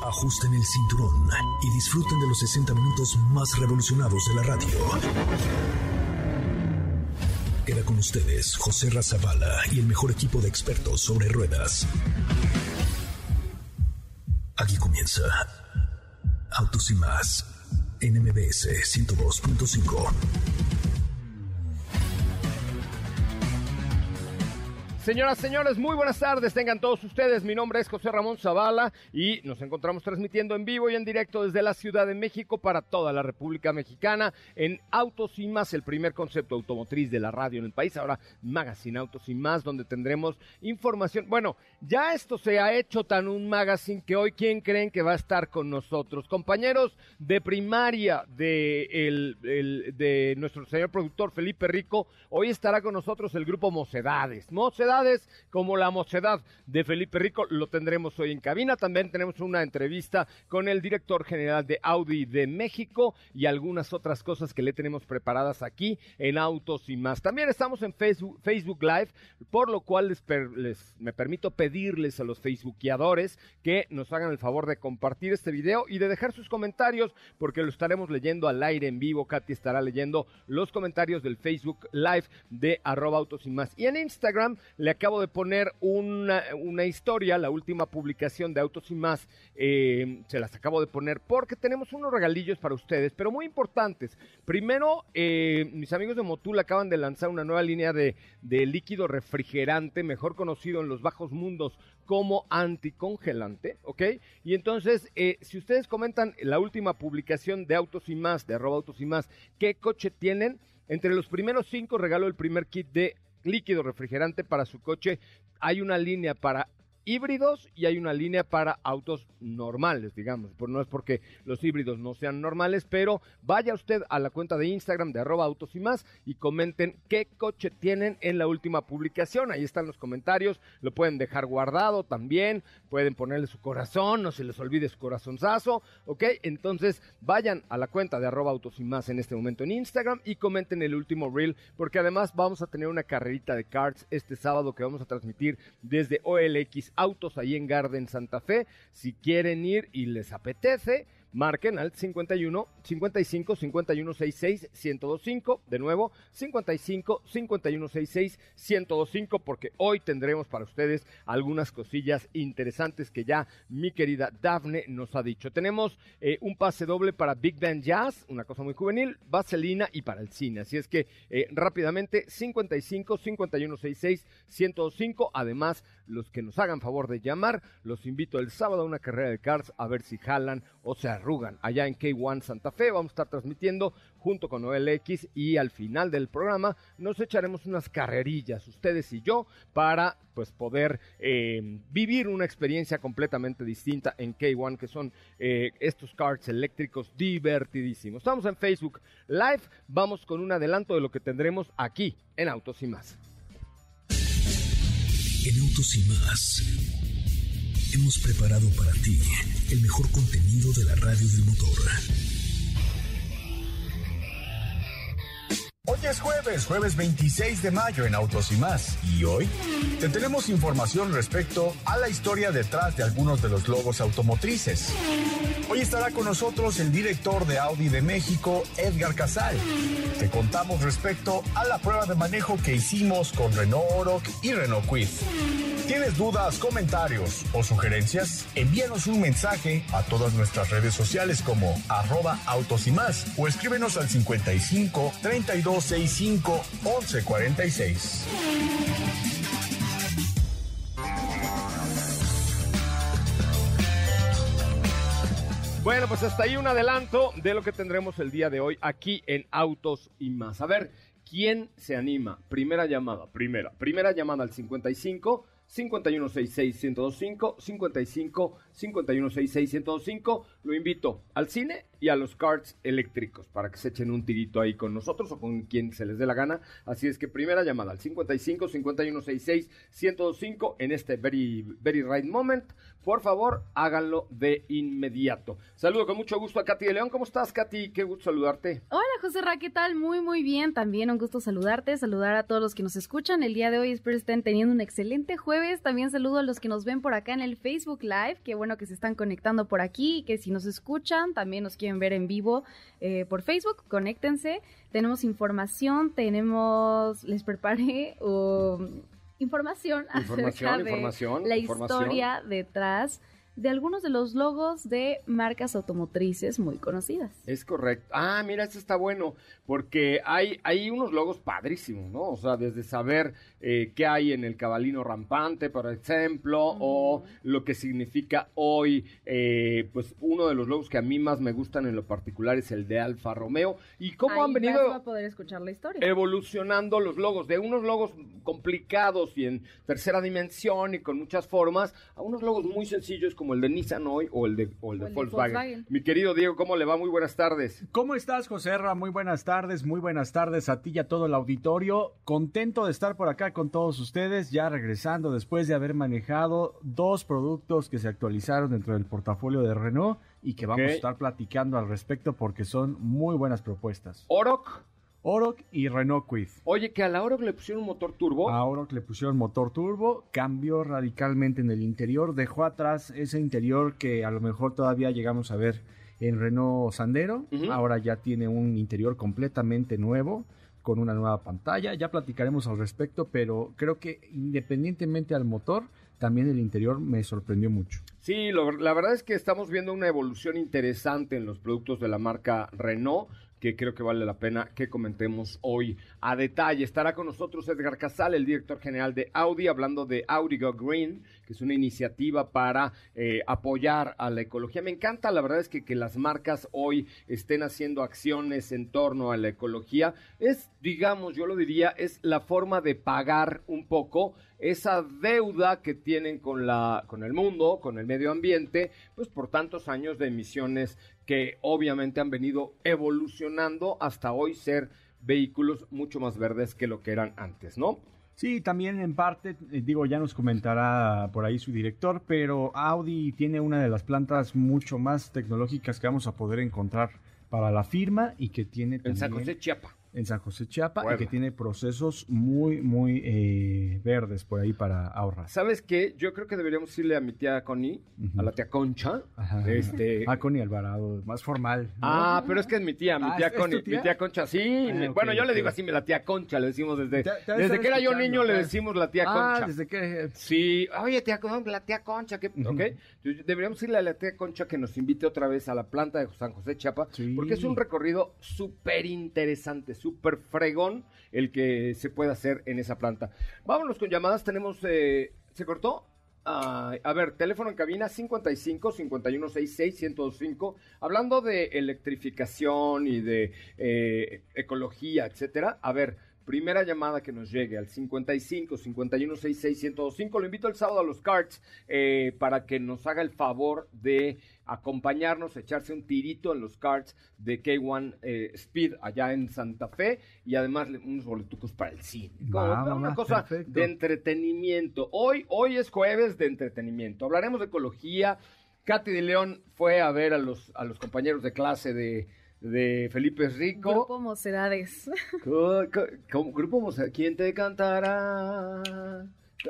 Ajusten el cinturón y disfruten de los 60 minutos más revolucionados de la radio. Queda con ustedes José Razabala y el mejor equipo de expertos sobre ruedas. Aquí comienza Autos y más en MBS 102.5. Señoras, señores, muy buenas tardes. Tengan todos ustedes. Mi nombre es José Ramón Zavala y nos encontramos transmitiendo en vivo y en directo desde la Ciudad de México para toda la República Mexicana en Autos y Más, el primer concepto automotriz de la radio en el país. Ahora, Magazine Autos y Más, donde tendremos información. Bueno, ya esto se ha hecho tan un magazine que hoy, ¿quién creen que va a estar con nosotros? Compañeros de primaria de, el, de nuestro señor productor Felipe Rico, hoy estará con nosotros el grupo Mocedades. Mocedades como la mocedad de Felipe Rico lo tendremos hoy en cabina. También tenemos una entrevista con el director general de Audi de México y algunas otras cosas que le tenemos preparadas aquí en Autos y más. También estamos en Facebook, Facebook Live, por lo cual me permito pedirles a los facebookiadores que nos hagan el favor de compartir este video y de dejar sus comentarios porque lo estaremos leyendo al aire en vivo. Katy estará leyendo los comentarios del Facebook Live de arroba autos y más. Y en Instagram le acabo de poner una, historia, la última publicación de Autos y más, eh, se las acabo de poner porque tenemos unos regalillos para ustedes, pero muy importantes. Primero, eh, mis amigos de Motul acaban de lanzar una nueva línea de, líquido refrigerante, mejor conocido en los bajos mundos como anticongelante, ¿ok? Y entonces, eh, si ustedes comentan la última publicación de Autos y más, de arroba Autos y más, qué coche tienen, entre los primeros cinco regalo el primer kit de líquido refrigerante para su coche. Hay una línea para híbridos y hay una línea para autos normales, digamos. No es porque los híbridos no sean normales, pero vaya usted a la cuenta de Instagram de arroba autos y más y comenten qué coche tienen en la última publicación. Ahí están los comentarios, lo pueden dejar guardado también, pueden ponerle su corazón, no se les olvide su corazonzazo, ¿ok? Entonces vayan a la cuenta de arroba autos y más en este momento en Instagram y comenten el último reel, porque además vamos a tener una carrerita de cards este sábado que vamos a transmitir desde OLX autos ahí en Garden Santa Fe. Si quieren ir y les apetece, marquen al 51 55 51 66 1025. De nuevo, 55 51 66 1025, porque hoy tendremos para ustedes algunas cosillas interesantes que ya mi querida Dafne nos ha dicho. Tenemos eh, un pase doble para Big Band Jazz, una cosa muy juvenil, Vaselina y para el cine. Así es que eh, rápidamente, 55 51 66 1025. Además, los que nos hagan favor de llamar, los invito el sábado a una carrera de cars a ver si jalan o se arrugan. Allá en K1 Santa Fe vamos a estar transmitiendo junto con OLX y al final del programa nos echaremos unas carrerillas, ustedes y yo, para pues poder eh, vivir una experiencia completamente distinta en K1, que son eh, estos carts eléctricos divertidísimos. Estamos en Facebook Live, vamos con un adelanto de lo que tendremos aquí en Autos y más. En Autos y más hemos preparado para ti el mejor contenido de la radio del motor. Hoy es jueves, jueves 26 de mayo en Autos y más. Y hoy te tenemos información respecto a la historia detrás de algunos de los logos automotrices. Hoy estará con nosotros el director de Audi de México, Edgar Casal. Te contamos respecto a la prueba de manejo que hicimos con Renault Oroc y Renault Quid. ¿Tienes dudas, comentarios o sugerencias? Envíanos un mensaje a todas nuestras redes sociales como arroba autos y más o escríbenos al 55 3265 1146. Bueno, pues hasta ahí un adelanto de lo que tendremos el día de hoy aquí en Autos y más. A ver, ¿quién se anima? Primera llamada, primera, primera llamada al 55 5166-1025, 55 5166-1025. Lo invito al cine y a los cards eléctricos para que se echen un tirito ahí con nosotros o con quien se les dé la gana. Así es que primera llamada al 55 5166 105 en este very, very right moment. Por favor, háganlo de inmediato. Saludo con mucho gusto a Katy de León. ¿Cómo estás, Katy? Qué gusto saludarte. Hola, José Ra, ¿qué tal? Muy, muy bien. También un gusto saludarte, saludar a todos los que nos escuchan. El día de hoy espero estén teniendo un excelente jueves. También saludo a los que nos ven por acá en el Facebook Live. Qué bueno que se están conectando por aquí, que si nos escuchan, también nos quieren ver en vivo eh, por Facebook, conéctense. Tenemos información, tenemos, les preparé um, información, Información, acerca de información, la información. historia detrás de algunos de los logos de marcas automotrices muy conocidas. Es correcto. Ah, mira, eso está bueno, porque hay, hay unos logos padrísimos, ¿no? O sea, desde saber eh, qué hay en el cabalino rampante, por ejemplo, o lo que significa hoy, eh, pues uno de los logos que a mí más me gustan en lo particular es el de Alfa Romeo, y cómo Ahí han venido a poder escuchar la historia. evolucionando los logos, de unos logos complicados y en tercera dimensión y con muchas formas, a unos logos muy sencillos como el de Nissan hoy o el de, o el de O el de Volkswagen. Volkswagen. Mi querido Diego, ¿cómo le va? Muy buenas tardes. ¿Cómo estás, José Ra? Muy buenas tardes, muy buenas tardes a ti y a todo el auditorio. Contento de estar por acá con todos ustedes, ya regresando después de haber manejado dos productos que se actualizaron dentro del portafolio de Renault y que vamos a estar platicando al respecto porque son muy buenas propuestas. Oroc, Oroc y Renault Quid. oye, que a la Oroc le pusieron un motor turbo. A Oroc le pusieron motor turbo, cambió radicalmente en el interior, dejó atrás ese interior que a lo mejor todavía llegamos a ver en Renault Sandero. Ahora ya tiene un interior completamente nuevo, con una nueva pantalla. Ya platicaremos al respecto, pero creo que independientemente al motor, también el interior me sorprendió mucho. Sí, lo- la verdad es que estamos viendo una evolución interesante en los productos de la marca Renault que creo que vale la pena que comentemos hoy a detalle. Estará con nosotros Edgar Casal, el director general de Audi, hablando de Audi Go Green, que es una iniciativa para eh, apoyar a la ecología. Me encanta, la verdad es que, que las marcas hoy estén haciendo acciones en torno a la ecología. Es, digamos, yo lo diría, es la forma de pagar un poco esa deuda que tienen con la con el mundo, con el medio ambiente, pues por tantos años de emisiones que obviamente han venido evolucionando hasta hoy ser vehículos mucho más verdes que lo que eran antes, ¿no? Sí, también en parte, eh, digo, ya nos comentará por ahí su director, pero Audi tiene una de las plantas mucho más tecnológicas que vamos a poder encontrar para la firma y que tiene En San José Chiapa. En San José Chiapa y Puebla. que tiene procesos muy, muy eh, verdes por ahí para ahorrar. ¿Sabes qué? Yo creo que deberíamos irle a mi tía Connie, a la tía Concha. Ajá. Este, Ah, Connie Alvarado, más formal. ¿no? Ah, pero es que es mi tía, mi Ah, tía ¿es- es Connie, tía? mi tía Concha, sí. Ah, bueno, yo le digo así, la tía Concha, le decimos desde, Te- te debe desde que era yo niño le te- decimos la tía Ah, Concha. desde que... Sí, oye, tía Concha, la tía Concha, que, Ujú. ¿ok? Deberíamos irle a la tía Concha que nos invite otra vez a la planta de San José Chiapa, Sí. porque es un recorrido súper interesante, súper fregón el que se puede hacer en esa planta. Vámonos con llamadas, tenemos, eh, ¿se cortó? A ver, teléfono en cabina 55 5166 1025. Hablando de electrificación y de eh, ecología, etcétera. A ver, primera llamada que nos llegue al 55 5166 1025. Lo invito el sábado a los carts eh, para que nos haga el favor de acompañarnos, echarse un tirito en los carts de K1 eh, Speed allá en Santa Fe y además unos boletucos para el cine. Como una cosa perfecto. de entretenimiento. Hoy, hoy es jueves de entretenimiento. Hablaremos de ecología. Katy de León fue a ver a los, a los compañeros de clase de, de Felipe Rico. Grupo Mocedades. Grupo Mocedades. ¿Quién te cantará?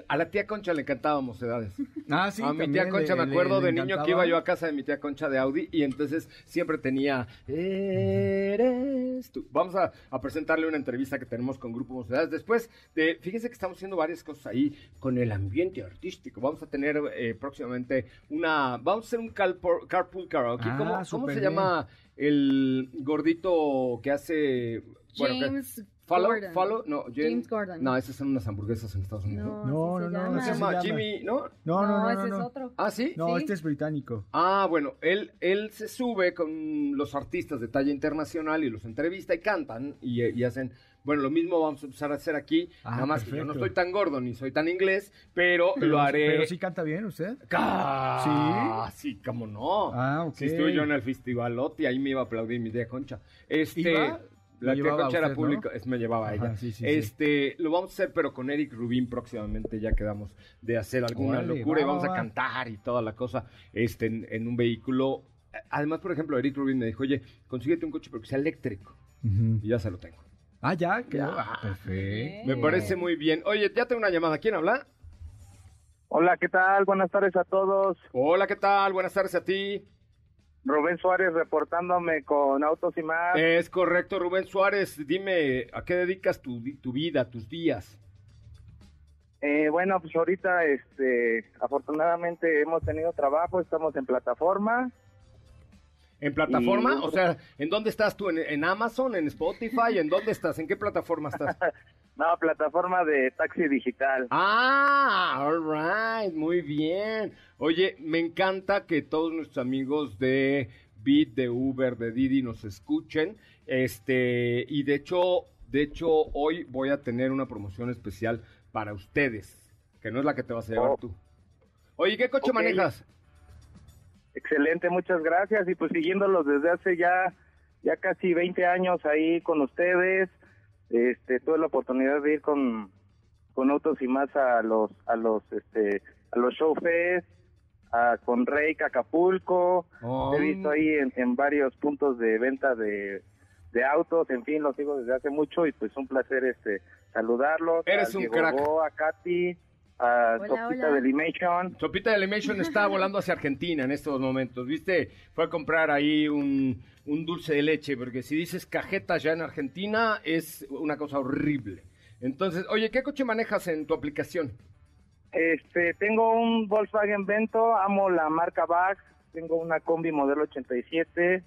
A la tía Concha le cantábamos Mocedades. Ah, sí, a mi tía Concha le- me acuerdo le de niño que iba yo a casa de mi tía Concha de Audi y entonces siempre tenía Eres tú. Vamos a, a presentarle una entrevista que tenemos con Grupo Mocedades. Después de, fíjense que estamos haciendo varias cosas ahí con el ambiente artístico. Vamos a tener eh, próximamente una, vamos a hacer un carpool, carpool karaoke. Ah, ¿Cómo, se bien. El gordito que hace... bueno, que- James Follow, Gordon. follow, no, James Gordon. No, esas son unas hamburguesas en Estados Unidos. No, No, no, no. ¿Cómo se ese llama? Jimmy, ¿no? No, no, no, ese no, es no. otro. Ah, sí. No, Sí. este es británico. Ah, bueno, él, él se sube con los artistas de talla internacional y los entrevista y cantan y, y hacen, bueno, lo mismo vamos a empezar a hacer aquí, Ah, nada más que yo no estoy tan gordo ni soy tan inglés, pero, Pero, lo haré. Pero sí canta bien usted. Ah, sí, cómo no. Ah, ok. Sí, estuve yo en el festivalote y ahí me iba a aplaudir mi tía Concha. Este, ¿Iba? la tía Concha era pública, es, me llevaba ella. sí, sí, sí. este, lo vamos a hacer, pero con Eric Rubin próximamente ya quedamos de hacer alguna locura y va, vamos va, a cantar y toda la cosa, este, en, en un vehículo. Además, por ejemplo, Eric Rubin me dijo, oye, consíguete un coche pero que sea eléctrico. Y ya se lo tengo. Ah, ya, que Ya. ah, perfecto. Me parece muy bien. Oye, ya tengo una llamada. ¿Quién habla? Hola, ¿qué tal? Buenas tardes a todos. Hola, ¿qué tal? Buenas tardes a ti. Rubén Suárez reportándome con Autos y más. Es correcto, Rubén Suárez. Dime, ¿a qué dedicas tu, tu vida, tus días? Eh, bueno, pues ahorita, este, afortunadamente hemos tenido trabajo, estamos en plataforma. ¿En plataforma? Y- O sea, ¿en dónde estás tú? ¿En, en Amazon? ¿En Spotify? ¿En dónde estás? ¿En qué plataforma estás? No, plataforma de taxi digital. Ah, all right, muy bien. Oye, me encanta que todos nuestros amigos de Bit, de Uber, de Didi nos escuchen. Este, y de hecho, de hecho, hoy voy a tener una promoción especial para ustedes, que no es la que te vas a llevar Oh. tú. Oye, ¿qué coche manejas? Excelente, muchas gracias. Y pues siguiéndolos desde hace ya, ya casi 20 años ahí con ustedes. Este, tuve la oportunidad de ir con, con Autos y más a los, a los, este, a los show fest, a, con Reik Acapulco. Oh. He visto ahí en, en varios puntos de venta de, de autos, en fin, los sigo desde hace mucho y pues un placer este saludarlos. Eres a un Diego crack. Bo, a Katy, a Hola, Sopita hola. de Limation. Sopita de Animation está volando hacia Argentina en estos momentos, ¿viste? Fue a comprar ahí un, un dulce de leche, porque si dices cajetas ya en Argentina es una cosa horrible. Entonces, oye, ¿qué coche manejas en tu aplicación? Este, tengo un Volkswagen Vento, amo la marca VAX, tengo una combi modelo 87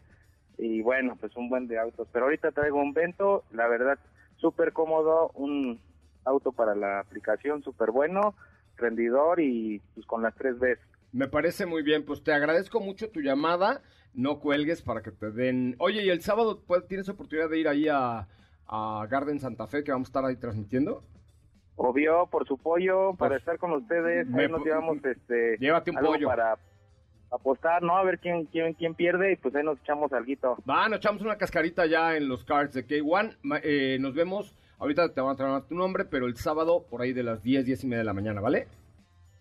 y bueno, pues un buen de autos, pero ahorita traigo un Vento, la verdad, súper cómodo, un auto para la aplicación súper bueno, rendidor y pues con las tres Bs. Me parece muy bien, pues te agradezco mucho tu llamada, no cuelgues para que te den... Oye, ¿y el sábado pues, tienes oportunidad de ir ahí a, a Garden Santa Fe, que vamos a estar ahí transmitiendo? Obvio, por su pollo, para Pues, estar con ustedes, ahí nos llevamos este Llévate un pollo. para apostar, ¿no? A ver quién quién quién pierde y pues ahí nos echamos alguito. Va, nos echamos una cascarita ya en los cards de K1. Ma- eh, nos vemos. Ahorita te van a traer tu nombre, pero el sábado por ahí de las 10, 10 y media de la mañana, ¿vale?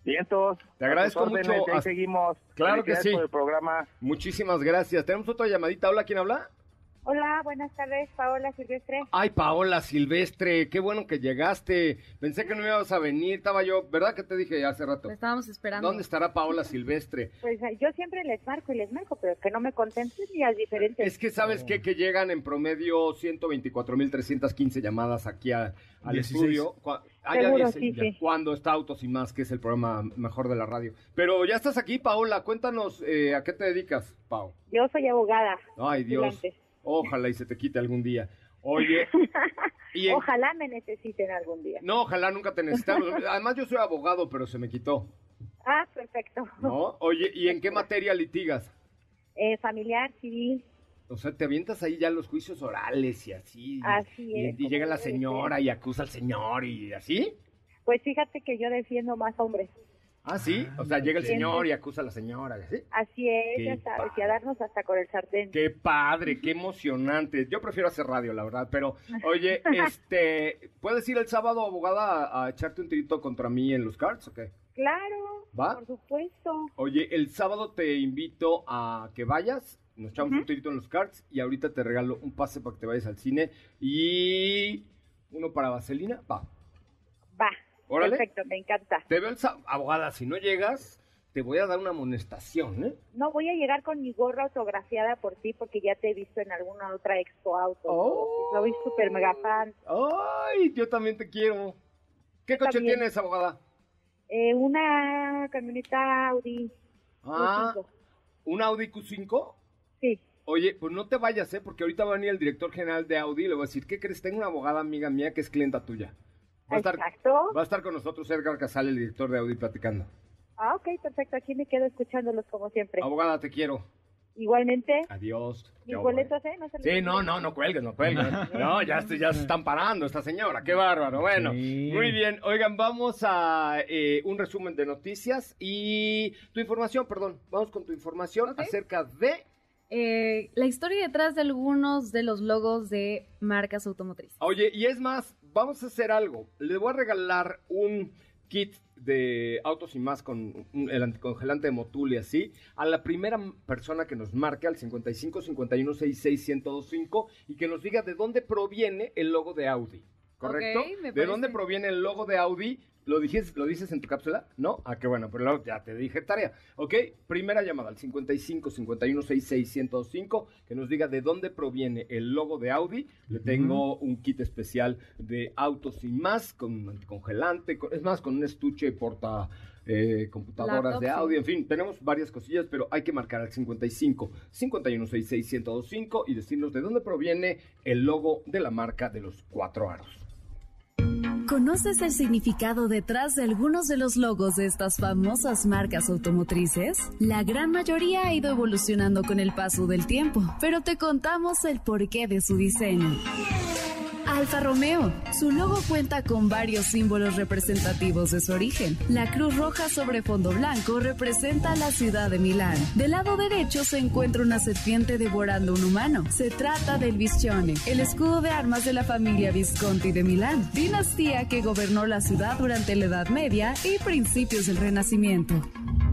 Vientos. Te agradezco mucho. Ahí seguimos. Claro que sí. por el programa. Muchísimas gracias. Tenemos otra llamadita. Hola, ¿quién habla? Hola, buenas tardes, Paola Silvestre. Ay, Paola Silvestre, qué bueno que llegaste. Pensé que no ibas a venir, estaba yo, ¿verdad que te dije hace rato? Lo estábamos esperando. ¿Dónde estará Paola Silvestre? Pues yo siempre les marco y les marco, pero que no me contesten días diferentes. Es que sabes qué? que llegan en promedio 124.315 llamadas aquí a- al 16. estudio. Ah, ya Seguro, 16, sí, ya. sí. Cuando está Autos y Más, que es el programa mejor de la radio. Pero ya estás aquí, Paola. Cuéntanos eh, a qué te dedicas, Pau. Yo soy abogada. Ay, Dios. Ojalá y se te quite algún día. Oye, y en- Ojalá me necesiten algún día. no, ojalá nunca te necesitamos. Además, yo soy abogado, pero se me quitó. Ah, perfecto. ¿No? Oye, ¿y en qué materia litigas? Eh, familiar, civil. O sea, te avientas ahí ya los juicios orales y así. Así y, es, y llega la señora y acusa al señor y así. Pues fíjate que yo defiendo más hombres. Ah, sí. O sea, llega el señor y acusa a la señora y así. Así es, Qué ya sabes, y a darnos hasta con el sartén. Qué padre, qué emocionante. Yo prefiero hacer radio, la verdad. Pero, oye, este, ¿puedes ir el sábado, abogada, a, a echarte un tirito contra mí en los cards o qué? Claro, ¿Va? por supuesto. Oye, el sábado te invito a que vayas, nos echamos un tirito en los cards y ahorita te regalo un pase para que te vayas al cine y uno para Vaselina. Va. Va. Órale. Perfecto, me encanta. Te veo. Abogada, si no llegas, te voy a dar una amonestación, ¿eh? No voy a llegar con mi gorra autografiada por ti porque ya te he visto en alguna otra expo auto. Oh. Soy súper mega fan. Ay, yo también te quiero. ¿Qué coche También. tienes, abogada? Eh, una camioneta Audi. Ah, Q5. ¿un Audi Q5? Sí. Oye, pues no te vayas, ¿eh? Porque ahorita va a venir el director general de Audi y le voy a decir, ¿qué crees? Tengo una abogada amiga mía que es clienta tuya. Va a estar, Exacto. va a estar con nosotros Edgar Casal, el director de Audi, platicando. Ah, ok, perfecto. Aquí me quedo escuchándolos como siempre. Abogada, te quiero. Igualmente, Adiós. mis boletos, ¿eh? No se Sí, no, no, no cuelgues, no cuelgues. No, ya, se- ya se están parando esta señora, qué bárbaro. Bueno, Sí. muy bien. Oigan, vamos a eh, un resumen de noticias y tu información, perdón. Vamos con tu información acerca de... Eh, la historia detrás de algunos de los logos de marcas automotrices. Oye, y es más, vamos a hacer algo. Le voy a regalar un kit de autos y más con un- el anticongelante de Motul y así a la primera persona que nos marque al 55 51 66 1025 y que nos diga de dónde proviene el logo de Audi. ¿Correcto? ¿De dónde proviene el logo de Audi? ¿Lo, dices, ¿Lo dices en tu cápsula? ¿No? Ah, qué bueno, pero luego ya te dije tarea. Ok, primera llamada al 55 51 66 105 que nos diga de dónde proviene el logo de Audi. Le tengo un kit especial de autos y más, con un anticongelante, con- es más, con un estuche porta eh, computadoras Laptop, de sí. audio, en fin, tenemos varias cosillas, pero hay que marcar al 55 51 66 105 y decirnos de dónde proviene el logo de la marca de los cuatro aros. ¿Conoces el significado detrás de algunos de los logos de estas famosas marcas automotrices? La gran mayoría ha ido evolucionando con el paso del tiempo, pero te contamos el porqué de su diseño. Alfa Romeo. Su logo cuenta con varios símbolos representativos de su origen. La cruz roja sobre fondo blanco representa la ciudad de Milán. Del lado derecho se encuentra una serpiente devorando un humano. Se trata del Viscione, el escudo de armas de la familia Visconti de Milán, dinastía que gobernó la ciudad durante la Edad Media y principios del Renacimiento.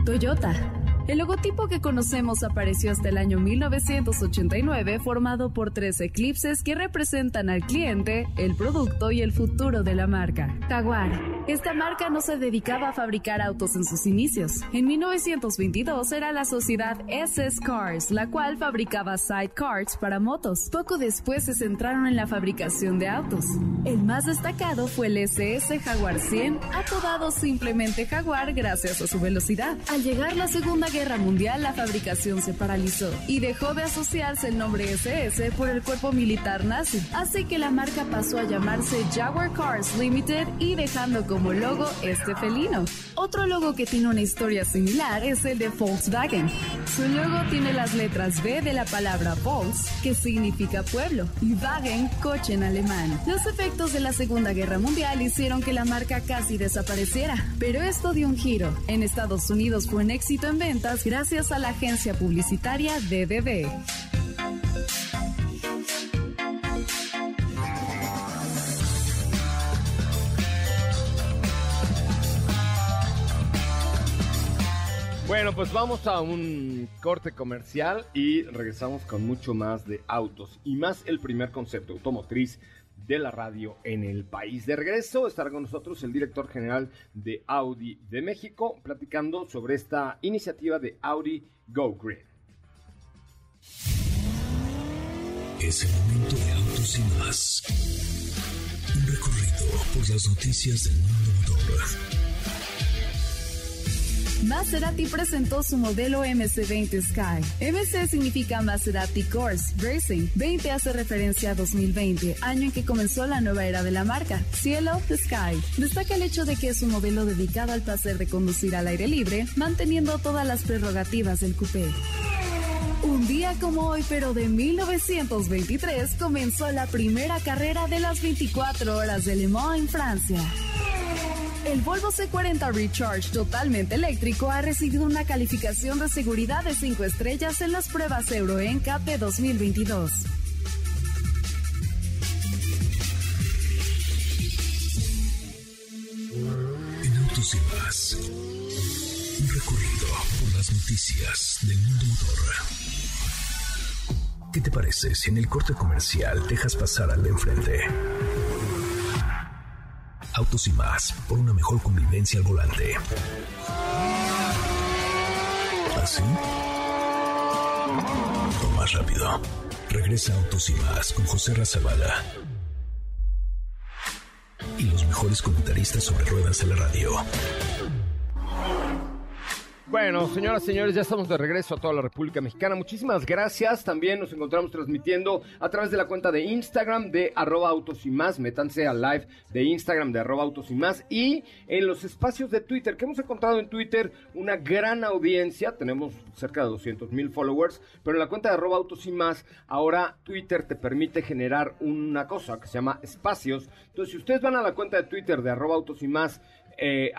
Toyota. El logotipo que conocemos apareció hasta el año 1989 formado por tres eclipses que representan al cliente, el producto y el futuro de la marca. Jaguar. Esta marca no se dedicaba a fabricar autos en sus inicios. En 1922 era la sociedad SS Cars, la cual fabricaba sidecars para motos. Poco después se centraron en la fabricación de autos. El más destacado fue el SS Jaguar 100, apodado simplemente Jaguar gracias a su velocidad. Al llegar la Segunda Guerra Mundial, la fabricación se paralizó y dejó de asociarse el nombre SS por el cuerpo militar nazi. Así que la marca pasó a llamarse Jaguar Cars Limited y dejando como logo este felino. Otro logo que tiene una historia similar es el de Volkswagen. Su logo tiene las letras B de la palabra Volks, que significa pueblo, y Wagen, coche en alemán. Los efectos de la Segunda Guerra Mundial hicieron que la marca casi desapareciera, pero esto dio un giro. En Estados Unidos fue un éxito en gracias a la agencia publicitaria DDB. Bueno, pues vamos a un corte comercial y regresamos con mucho más de autos y más el primer concepto automotriz de la radio en el país. De regreso estará con nosotros el director general de Audi de México platicando sobre esta iniciativa de Audi Go Green. Es el momento de autos y más. Un recorrido por las noticias del mundo. Maserati presentó su modelo MC20 Sky. MC significa Maserati Course Racing. 20 hace referencia a 2020, año en que comenzó la nueva era de la marca, Cielo Sky. Destaca el hecho de que es un modelo dedicado al placer de conducir al aire libre, manteniendo todas las prerrogativas del coupé. Un día como hoy, pero de 1923, comenzó la primera carrera de las 24 horas de Le Mans en Francia. El Volvo C40 Recharge totalmente eléctrico ha recibido una calificación de seguridad de 5 estrellas en las pruebas Euro NCAP de 2022. En autos y más. Un recorrido por las noticias del mundo motor. ¿Qué te parece si en el corte comercial dejas pasar al de enfrente? Autos y más, por una mejor convivencia al volante. ¿Así? O más rápido. Regresa Autos y más con José Razabala. Y los mejores comentaristas sobre ruedas en la radio. Bueno, señoras y señores, ya estamos de regreso a toda la República Mexicana. Muchísimas gracias. También nos encontramos transmitiendo a través de la cuenta de Instagram de arroba autos y más. Métanse al live de Instagram de arroba autos y más. Y en los espacios de Twitter, que hemos encontrado en Twitter una gran audiencia. Tenemos cerca de 200 mil followers. Pero en la cuenta de arroba autos y más, ahora Twitter te permite generar una cosa que se llama espacios. Entonces, si ustedes van a la cuenta de Twitter de arroba autos y más, eh,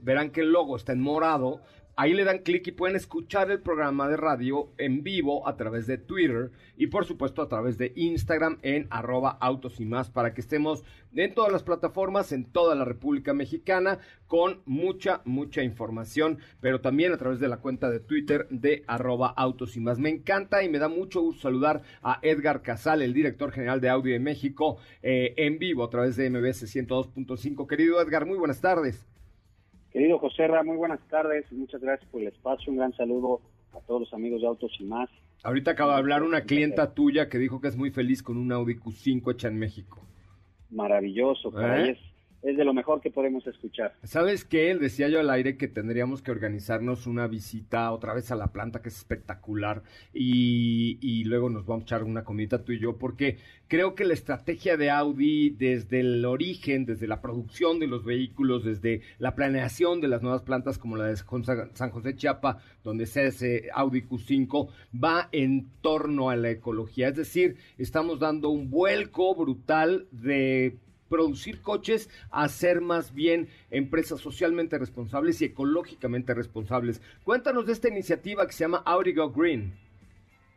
verán que el logo está en morado, Ahí le dan clic y pueden escuchar el programa de radio en vivo a través de Twitter y por supuesto a través de Instagram en arroba autos y más para que estemos en todas las plataformas, en toda la República Mexicana con mucha, mucha información, pero también a través de la cuenta de Twitter de arroba autos y más. Me encanta y me da mucho gusto saludar a Edgar Casal, el director general de Audio de México, eh, en vivo a través de MBS 102.5. Querido Edgar, muy buenas tardes. Querido José Ra, muy buenas tardes, muchas gracias por el espacio, un gran saludo a todos los amigos de Autos y más. Ahorita acaba de hablar una clienta tuya que dijo que es muy feliz con un Audi Q5 hecha en México. Maravilloso, para ¿Eh? es de lo mejor que podemos escuchar. ¿Sabes qué? Decía yo al aire que tendríamos que organizarnos una visita otra vez a la planta, que es espectacular, y, y, luego nos vamos a echar una comida tú y yo, porque creo que la estrategia de Audi desde el origen, desde la producción de los vehículos, desde la planeación de las nuevas plantas como la de San José Chiapa, donde se hace Audi Q5, va en torno a la ecología. Es decir, estamos dando un vuelco brutal de producir coches a ser más bien empresas socialmente responsables y ecológicamente responsables. Cuéntanos de esta iniciativa que se llama Audi Go Green.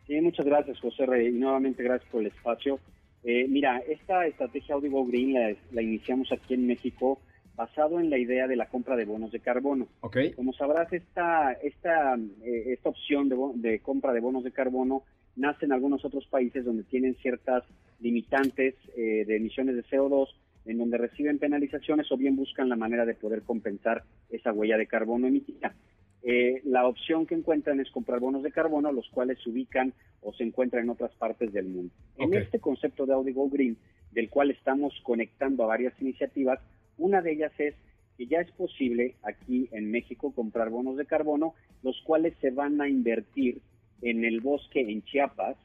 Sí, muchas gracias, José Rey, y nuevamente gracias por el espacio. Eh, mira, esta estrategia Audi Go Green la, iniciamos aquí en México basado en la idea de la compra de bonos de carbono. Okay. Como sabrás, esta, esta, eh, esta opción de, de compra de bonos de carbono nace en algunos otros países donde tienen ciertas limitantes eh, de emisiones de CO2 en donde reciben penalizaciones o bien buscan la manera de poder compensar esa huella de carbono emitida. Eh, la opción que encuentran es comprar bonos de carbono, los cuales se ubican o se encuentran en otras partes del mundo. En este concepto de Audi Go Green, del cual estamos conectando a varias iniciativas, una de ellas es que ya es posible aquí en México comprar bonos de carbono, los cuales se van a invertir en el bosque en Chiapas,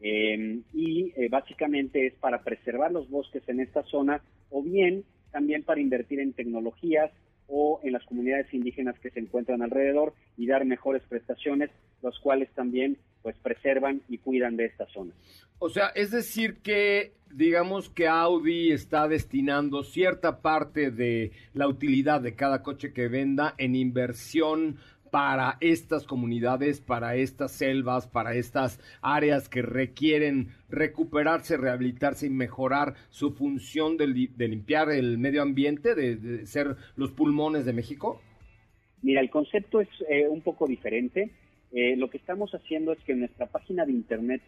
eh, y eh, básicamente es para preservar los bosques en esta zona o bien también para invertir en tecnologías o en las comunidades indígenas que se encuentran alrededor y dar mejores prestaciones, los cuales también pues preservan y cuidan de esta zona. O sea, es decir que digamos que Audi está destinando cierta parte de la utilidad de cada coche que venda en inversión para estas comunidades, para estas selvas, para estas áreas que requieren recuperarse, rehabilitarse y mejorar su función de, limpiar el medio ambiente, de, ser los pulmones de México? Mira, el concepto es eh, un poco diferente. Eh, lo que estamos haciendo es que en nuestra página de internet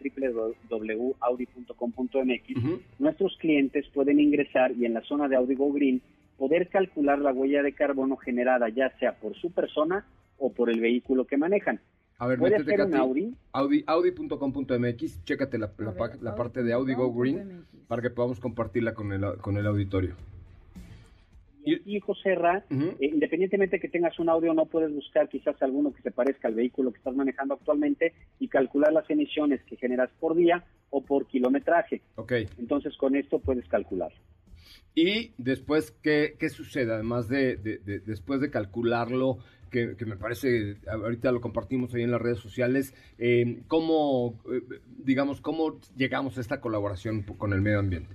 www.audi.com.mx nuestros clientes pueden ingresar y en la zona de Audi Go Green poder calcular la huella de carbono generada ya sea por su persona o por el vehículo que manejan. A ver, Puede métete, un Audi. Audi Audi.com.mx, chécate la, la, parte de Audi Go Green para que podamos compartirla con el, con el auditorio. Y, José Ra, eh, independientemente que tengas un audio, no puedes buscar quizás alguno que se parezca al vehículo que estás manejando actualmente y calcular las emisiones que generas por día o por kilometraje. Ok. Entonces con esto puedes calcular. Y después, ¿qué, qué sucede? Además de, después de calcularlo, que, me parece, ahorita lo compartimos ahí en las redes sociales, eh, ¿cómo, eh, digamos, cómo llegamos a esta colaboración con el medio ambiente?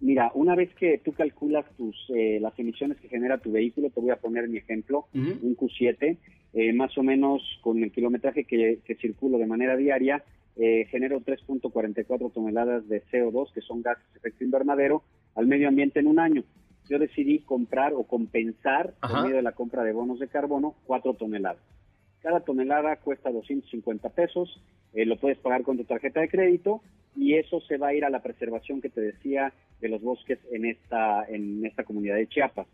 Mira, una vez que tú calculas tus eh, las emisiones que genera tu vehículo, te voy a poner mi ejemplo, un Q7, eh, más o menos con el kilometraje que, que circulo de manera diaria, eh, genero 3.44 toneladas de CO2, que son gases de efecto invernadero, al medio ambiente en un año yo decidí comprar o compensar por medio de la compra de bonos de carbono cuatro toneladas. Cada tonelada cuesta 250 pesos, eh, lo puedes pagar con tu tarjeta de crédito y eso se va a ir a la preservación que te decía de los bosques en esta, en esta comunidad de Chiapas.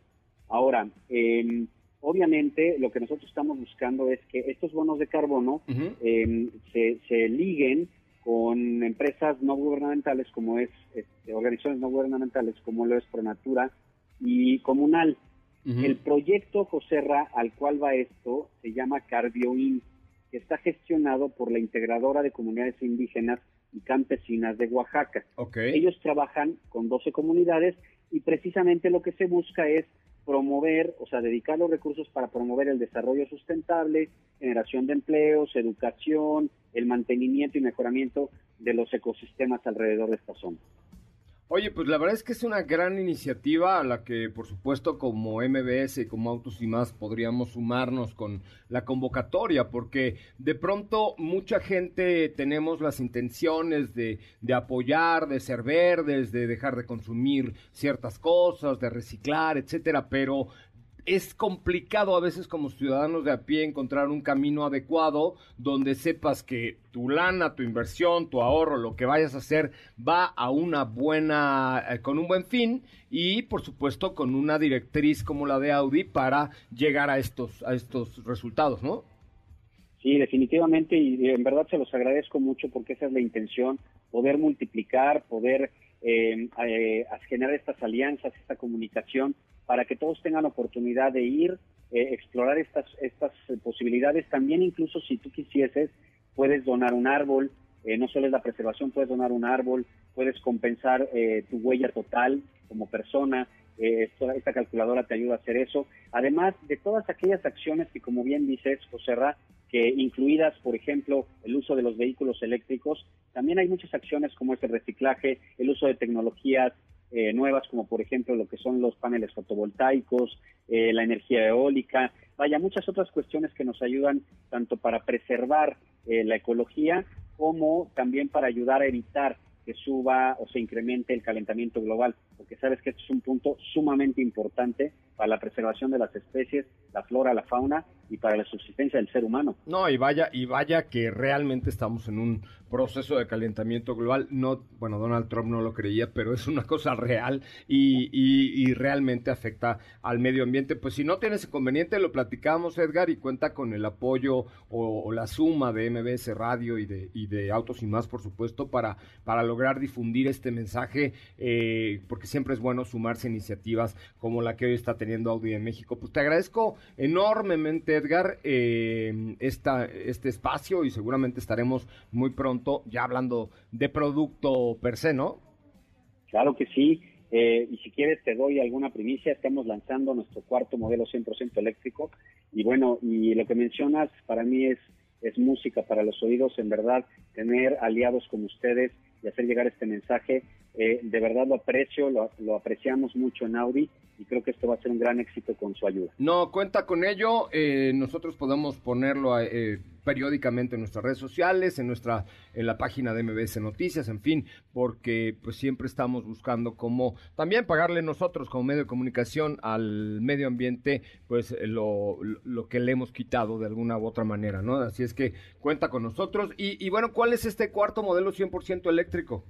Ahora, em, obviamente lo que nosotros estamos buscando es que estos bonos de carbono em, se, se liguen con empresas no gubernamentales como es, este, organizaciones no gubernamentales como lo es Pronatura y comunal. El proyecto Joserra al cual va esto se llama Cardioin, que está gestionado por la integradora de comunidades indígenas y campesinas de Oaxaca. Ellos trabajan con 12 comunidades y precisamente lo que se busca es promover, o sea, dedicar los recursos para promover el desarrollo sustentable, generación de empleos, educación, el mantenimiento y mejoramiento de los ecosistemas alrededor de esta zona. Oye, pues la verdad es que es una gran iniciativa a la que, por supuesto, como MBS y como Autos y más podríamos sumarnos con la convocatoria, porque de pronto mucha gente tenemos las intenciones de, de apoyar, de ser verdes, de dejar de consumir ciertas cosas, de reciclar, etcétera, pero es complicado a veces como ciudadanos de a pie encontrar un camino adecuado donde sepas que tu lana, tu inversión, tu ahorro, lo que vayas a hacer va a una buena, eh, con un buen fin y por supuesto con una directriz como la de Audi para llegar a estos, a estos resultados, ¿no? Sí, definitivamente y en verdad se los agradezco mucho porque esa es la intención, poder multiplicar, poder eh, eh, generar estas alianzas, esta comunicación para que todos tengan oportunidad de ir, eh, explorar estas, estas posibilidades. También incluso si tú quisieses, puedes donar un árbol, eh, no solo es la preservación, puedes donar un árbol, puedes compensar eh, tu huella total como persona. Esta, esta, calculadora te ayuda a hacer eso. Además de todas aquellas acciones que, como bien dices, José Ra, que incluidas, por ejemplo, el uso de los vehículos eléctricos, también hay muchas acciones como es el reciclaje, el uso de tecnologías eh, nuevas, como por ejemplo lo que son los paneles fotovoltaicos, eh, la energía eólica, vaya, muchas otras cuestiones que nos ayudan tanto para preservar eh, la ecología como también para ayudar a evitar que suba o se incremente el calentamiento global, porque sabes que esto es un punto sumamente importante para la preservación de las especies, la flora, la fauna y para la subsistencia del ser humano. No, y vaya, y vaya que realmente estamos en un proceso de calentamiento global. No, bueno, Donald Trump no lo creía, pero es una cosa real y, y, realmente afecta al medio ambiente. Pues si no tienes inconveniente, lo platicamos, Edgar, y cuenta con el apoyo o, la suma de MBS Radio y de, y de Autos y más, por supuesto, para, para lograr difundir este mensaje, eh, porque siempre es bueno sumarse a iniciativas como la que hoy está teniendo Audi en México. Pues te agradezco enormemente, Edgar, eh, esta, este espacio y seguramente estaremos muy pronto ya hablando de producto per se, ¿no? Claro que sí. Eh, y si quieres te doy alguna primicia, estamos lanzando nuestro cuarto modelo 100% eléctrico y bueno, y lo que mencionas para mí es, es música para los oídos, en verdad, tener aliados como ustedes y hacer llegar este mensaje, eh, de verdad lo aprecio, lo, apreciamos mucho en Audi y creo que esto va a ser un gran éxito con su ayuda. No, cuenta con ello. Eh, nosotros podemos ponerlo eh, periódicamente en nuestras redes sociales, en nuestra, en la página de MBS Noticias, en fin, porque pues siempre estamos buscando cómo también pagarle nosotros como medio de comunicación al medio ambiente, pues lo, lo que le hemos quitado de alguna u otra manera, ¿no? Así es que cuenta con nosotros. Y, y bueno, ¿cuál es este cuarto modelo 100% eléctrico?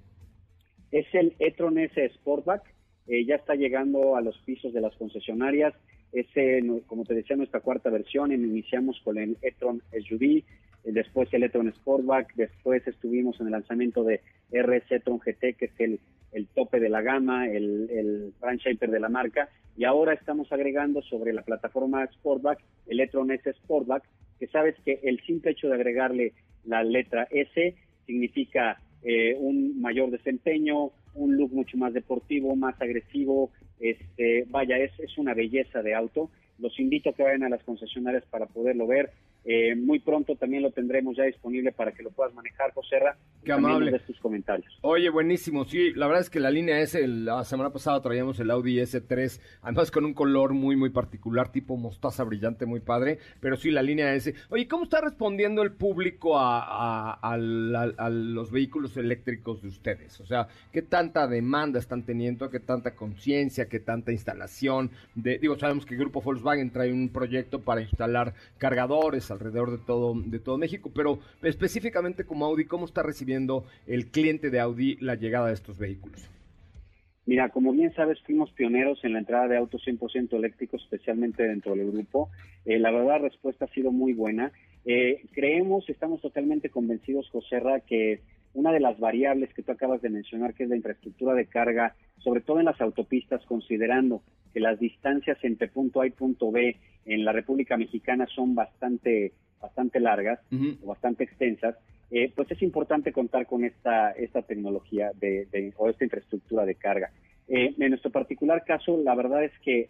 Es el e-tron S Sportback eh, ya está llegando a los pisos de las concesionarias. Ese, como te decía, nuestra cuarta versión. Iniciamos con el e-tron SUV, eh, después el e-tron Sportback, después estuvimos en el lanzamiento de RS e-tron GT, que es el, tope de la gama, el, el shaper de la marca, y ahora estamos agregando sobre la plataforma Sportback el e-tron S Sportback, que sabes que el simple hecho de agregarle la letra S significa eh, un mayor desempeño, un look mucho más deportivo, más agresivo. Este, vaya, es, es una belleza de auto. Los invito a que vayan a las concesionarias para poderlo ver. Eh, muy pronto también lo tendremos ya disponible para que lo puedas manejar, José Qué amable. Tus comentarios. Oye, buenísimo. Sí, la verdad es que la línea S, la semana pasada traíamos el Audi S3, además con un color muy, muy particular, tipo mostaza brillante, muy padre. Pero sí, la línea S. Oye, ¿cómo está respondiendo el público a, a, los vehículos eléctricos de ustedes? O sea, ¿qué tanta demanda están teniendo? ¿Qué tanta conciencia? ¿Qué tanta instalación? De, digo, sabemos que el Grupo Volkswagen trae un proyecto para instalar cargadores alrededor de todo, de todo México, pero específicamente como Audi, ¿cómo está recibiendo el cliente de Audi la llegada de estos vehículos? Mira, como bien sabes, fuimos pioneros en la entrada de autos 100% eléctricos, especialmente dentro del grupo. Eh, la verdad, la respuesta ha sido muy buena. Eh, creemos, estamos totalmente convencidos, José Ra, que una de las variables que tú acabas de mencionar, que es la infraestructura de carga, sobre todo en las autopistas, considerando que las distancias entre punto A y punto B en la República Mexicana son bastante, bastante largas o bastante extensas, eh, pues es importante contar con esta, esta tecnología de, o esta infraestructura de carga. Eh, en nuestro particular caso, la verdad es que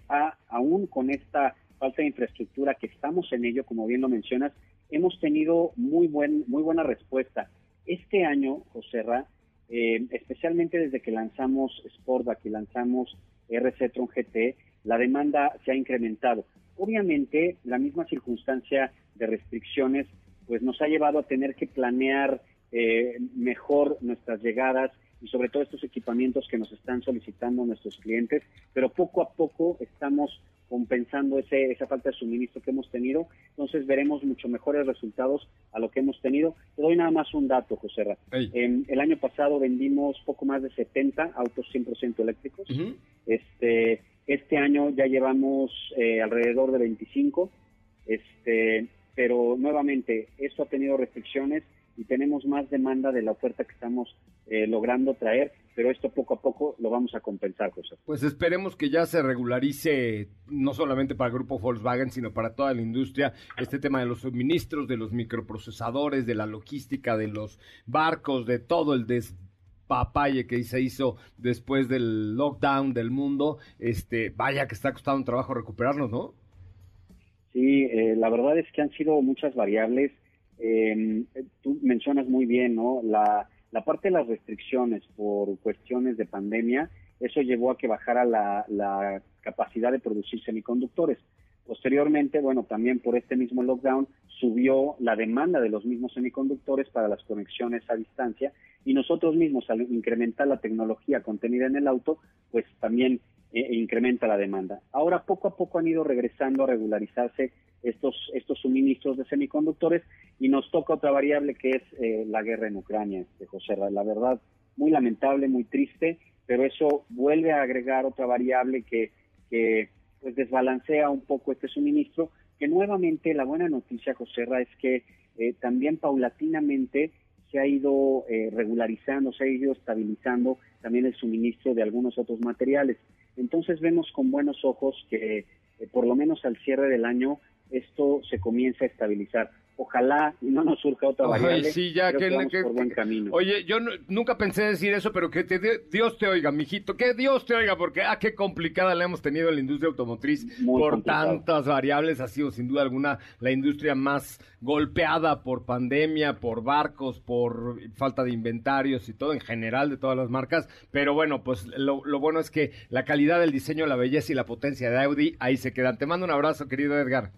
aún con esta falta de infraestructura que estamos en ello, como bien lo mencionas, hemos tenido muy, buen, muy buena respuesta. Este año, José Ra, eh, especialmente desde que lanzamos Sportback y lanzamos RC Tron GT, la demanda se ha incrementado. Obviamente, la misma circunstancia de restricciones pues nos ha llevado a tener que planear eh, mejor nuestras llegadas y sobre todo estos equipamientos que nos están solicitando nuestros clientes, pero poco a poco estamos compensando ese, esa falta de suministro que hemos tenido, entonces veremos mucho mejores resultados a lo que hemos tenido. Te doy nada más un dato, José Ra. el año pasado vendimos poco más de 70 autos 100% eléctricos. Este este año ya llevamos eh, alrededor de 25, este, pero nuevamente esto ha tenido restricciones y tenemos más demanda de la oferta que estamos eh, logrando traer, pero esto poco a poco lo vamos a compensar, José. Pues esperemos que ya se regularice no solamente para el grupo Volkswagen, sino para toda la industria, este tema de los suministros, de los microprocesadores, de la logística, de los barcos, de todo el despapalle que se hizo después del lockdown del mundo, este, vaya que está costando un trabajo recuperarnos, ¿no? Sí, eh, la verdad es que han sido muchas variables. Eh, tú mencionas muy bien, ¿no? La, la parte de las restricciones por cuestiones de pandemia, eso llevó a que bajara la, capacidad de producir semiconductores. Posteriormente, bueno, también por este mismo lockdown subió la demanda de los mismos semiconductores para las conexiones a distancia y nosotros mismos al incrementar la tecnología contenida en el auto, pues también eh, incrementa la demanda. Ahora poco a poco han ido regresando a regularizarse estos, estos suministros de semiconductores y nos toca otra variable que es eh, la guerra en Ucrania, este, José. La verdad, muy lamentable, muy triste, pero eso vuelve a agregar otra variable que, que pues desbalancea un poco este suministro, que nuevamente la buena noticia, José es que eh, también paulatinamente se ha ido eh, regularizando, se ha ido estabilizando también el suministro de algunos otros materiales. Entonces vemos con buenos ojos que por lo menos al cierre del año esto se comienza a estabilizar. Ojalá y no nos surja otra variable. sí, ya que, por buen camino. Oye, yo nunca pensé decir eso, pero que Dios te oiga, mijito, que Dios te oiga, porque ah, qué complicada la hemos tenido en la industria automotriz por tantas variables. Ha sido sin duda alguna la industria más golpeada por pandemia, por barcos, por falta de inventarios y todo en general de todas las marcas. Pero bueno, pues lo, lo bueno es que la calidad del diseño, la belleza y la potencia de Audi ahí se quedan. Te mando un abrazo, querido Edgar.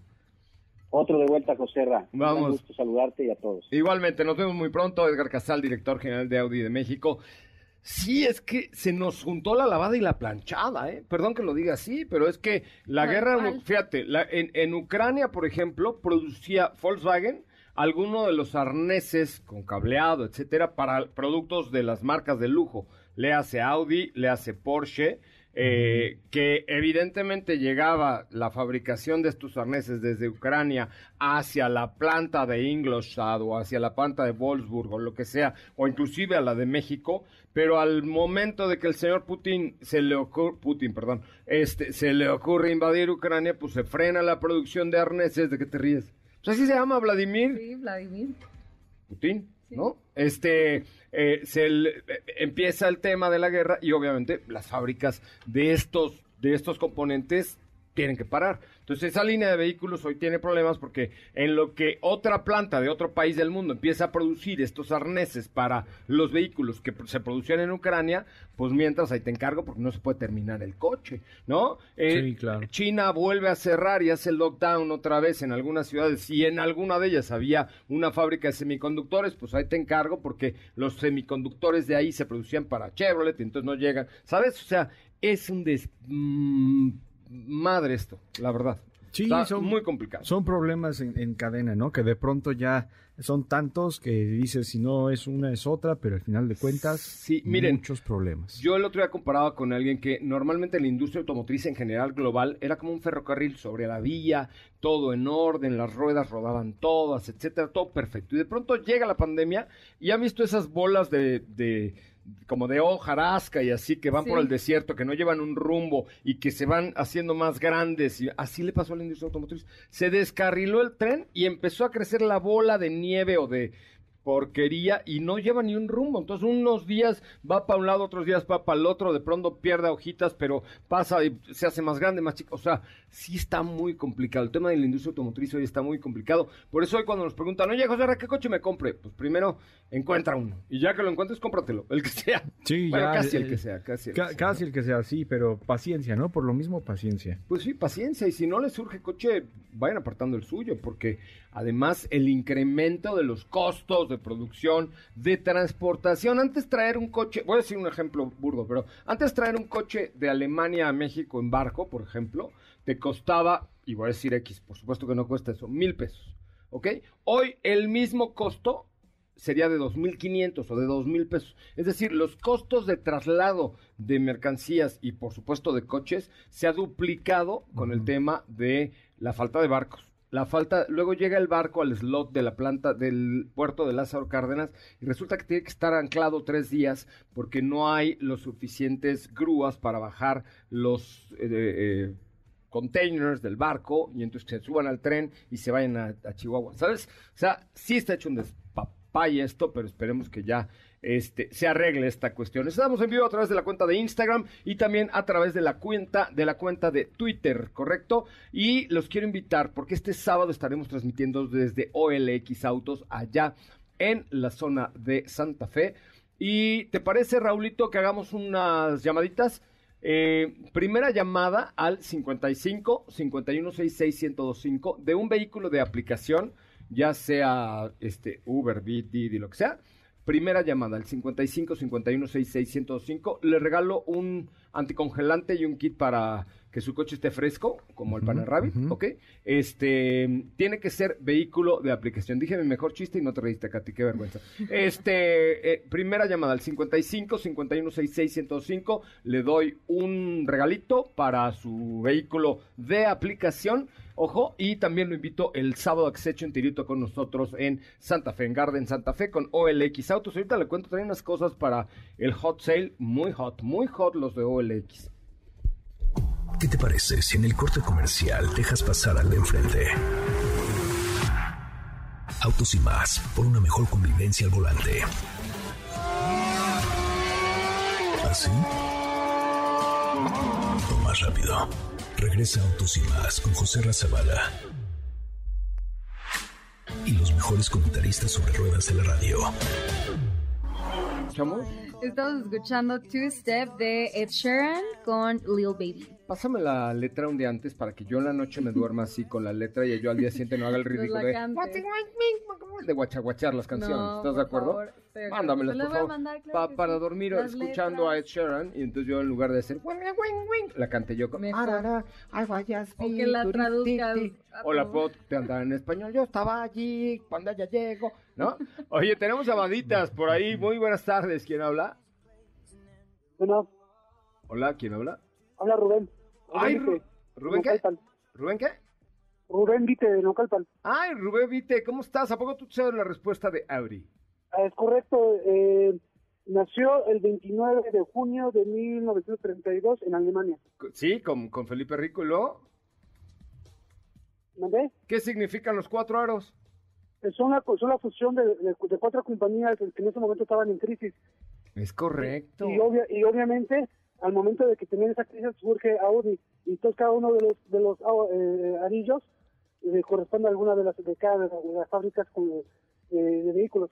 Otro de vuelta, José Ra. Vamos. Un gusto saludarte y a todos. Igualmente, nos vemos muy pronto. Edgar Casal, director general de Audi de México. Sí, es que se nos juntó la lavada y la planchada, ¿eh? Perdón que lo diga así, pero es que la guerra, fíjate, en, en Ucrania, por ejemplo, producía Volkswagen alguno de los arneses con cableado, etcétera, para productos de las marcas de lujo. Le hace Audi, le hace Porsche, eh, que evidentemente llegaba la fabricación de estos arneses desde Ucrania hacia la planta de Ingolstadt o hacia la planta de Wolfsburg o lo que sea, o inclusive a la de México, pero al momento de que el señor Putin se le ocurre, Putin, perdón, este, se le ocurre invadir Ucrania, pues se frena la producción de arneses, ¿de qué te ríes? Pues así se llama Vladimir. Sí, Vladimir. Putin, ¿no? Este, eh, se eh, empieza el tema de la guerra y obviamente las fábricas de estos, de estos componentes tienen que parar. Entonces esa línea de vehículos hoy tiene problemas porque en lo que otra planta de otro país del mundo empieza a producir estos arneses para los vehículos que se producían en Ucrania, pues mientras ahí te encargo porque no se puede terminar el coche, ¿no? Eh, sí, claro. China vuelve a cerrar y hace el lockdown otra vez en algunas ciudades y en alguna de ellas había una fábrica de semiconductores, pues ahí te encargo porque los semiconductores de ahí se producían para Chevrolet y entonces no llegan, ¿sabes? O sea, es un des... Mm, madre esto, la verdad. Sí, son muy complicados. Son problemas en, cadena, ¿no? Que de pronto ya son tantos que dices si no es una es otra, pero al final de cuentas, sí, miren, muchos problemas. Yo el otro día comparaba con alguien que normalmente la industria automotriz en general global era como un ferrocarril sobre la vía, todo en orden, las ruedas rodaban todas, etcétera, todo perfecto. Y de pronto llega la pandemia y ha visto esas bolas de como de hojarasca y así que van por el desierto, que no llevan un rumbo y que se van haciendo más grandes. Y así le pasó a la industria automotriz. Se descarriló el tren y empezó a crecer la bola de nieve o de porquería y no lleva ni un rumbo. Entonces, unos días va para un lado, otros días va para el otro, de pronto pierde hojitas, pero pasa y se hace más grande, más chico. O sea, sí está muy complicado. El tema de la industria automotriz hoy está muy complicado. Por eso hoy cuando nos preguntan, oye, José, ¿qué coche me compre? Pues primero, encuentra uno. Y ya que lo encuentres, cómpratelo, el que sea. Sí, Bueno, ya, casi eh, el que sea, casi el Ca- que sea, casi el que sea, sí, pero paciencia, ¿no? Por lo mismo, paciencia. Pues sí, paciencia. Y si no les surge coche, vayan apartando el suyo, porque además el incremento de los costos de producción, de transportación. Antes traer un coche, voy a decir un ejemplo burdo, pero antes traer un coche de Alemania a México en barco, por ejemplo, te costaba, y voy a decir X, por supuesto que no cuesta eso, mil pesos. ¿Ok? Hoy el mismo costo sería de 2.500 o de 2.000 pesos. Es decir, los costos de traslado de mercancías y por supuesto de coches se ha duplicado con el tema de la falta de barcos. La falta, luego llega el barco al slot de la planta del puerto de Lázaro Cárdenas y resulta que tiene que estar anclado tres días porque no hay los suficientes grúas para bajar los eh, eh, containers del barco y entonces se suban al tren y se vayan a, Chihuahua, ¿sabes? O sea, sí está hecho un despapay esto, pero esperemos que ya este, se arregle esta cuestión. Estamos en vivo a través de la cuenta de Instagram y también a través de la cuenta de la cuenta de Twitter, ¿correcto? Y los quiero invitar porque este sábado estaremos transmitiendo desde OLX Autos allá en la zona de Santa Fe. ¿Y te parece, Raulito, que hagamos unas llamaditas? Eh, primera llamada al 55 5166 1025 de un vehículo de aplicación, ya sea este Uber, Bit, Didi, lo que sea. Primera llamada al 55 5166 1025. Le regalo un anticongelante y un kit para que su coche esté fresco, como el Pana Rabbit, ¿ok? Este, tiene que ser vehículo de aplicación. Dije mi mejor chiste y no te reíste, Katy, qué vergüenza. Este, eh, primera llamada al 55 5166 1025. Le doy un regalito para su vehículo de aplicación. Ojo, y también lo invito el sábado a que se eche un tirito con nosotros en Santa Fe, en Garden Santa Fe, con OLX Autos. Ahorita le cuento también unas cosas para el hot sale, muy hot, muy hot los de OLX. ¿Qué te parece si en el corte comercial dejas pasar al de enfrente? Autos y más, por una mejor convivencia al volante. ¿Así? O más rápido. Regresa Autos y más con José Razabala. Y los mejores comentaristas sobre ruedas de la radio. ¿Escuchamos? Estamos escuchando Two Step de Ed Sheeran con Lil Baby. Pásame la letra un día antes para que yo en la noche me duerma así con la letra y yo al día siguiente no haga el ridículo de, guachaguachar las canciones. No, ¿Estás de acuerdo? favor. Mándamelas, por favor. mandar, claro Pa- para sí. dormir Las escuchando a Ed. Sheeran y entonces yo en lugar de hacer "Wing, wing, wing", la canté yo con. "Arara, was just O que la be traduzcas turisti". a O la puedo cantar en español. Yo estaba allí cuando ya llego, ¿no? Oye, tenemos llamaditas por ahí. Muy buenas tardes. ¿Quién habla? Bueno, Hola, ¿quién habla? habla Rubén. Ay, Rubén Ru- Vite, ¿Rubén qué? ¿Rubén qué? Rubén Vite de Nocalpan. Ay, Rubén Vite, ¿cómo estás? ¿A poco tú sabes la respuesta de Auri? Ah, Es correcto. eh, nació el 29 de junio de 1932 en Alemania. Sí, con, con Felipe Rico y luego. ¿Mandé? ¿Qué significan los cuatro aros? Son la, son la fusión de, de- de cuatro compañías que en ese momento estaban en crisis. Es correcto. Y, obvia- y obviamente, al momento de que tenían esa crisis, surge Audi. Y entonces cada uno de los, de los eh, anillos eh, corresponde a alguna de las, de cada de las, fábricas con, eh, de vehículos.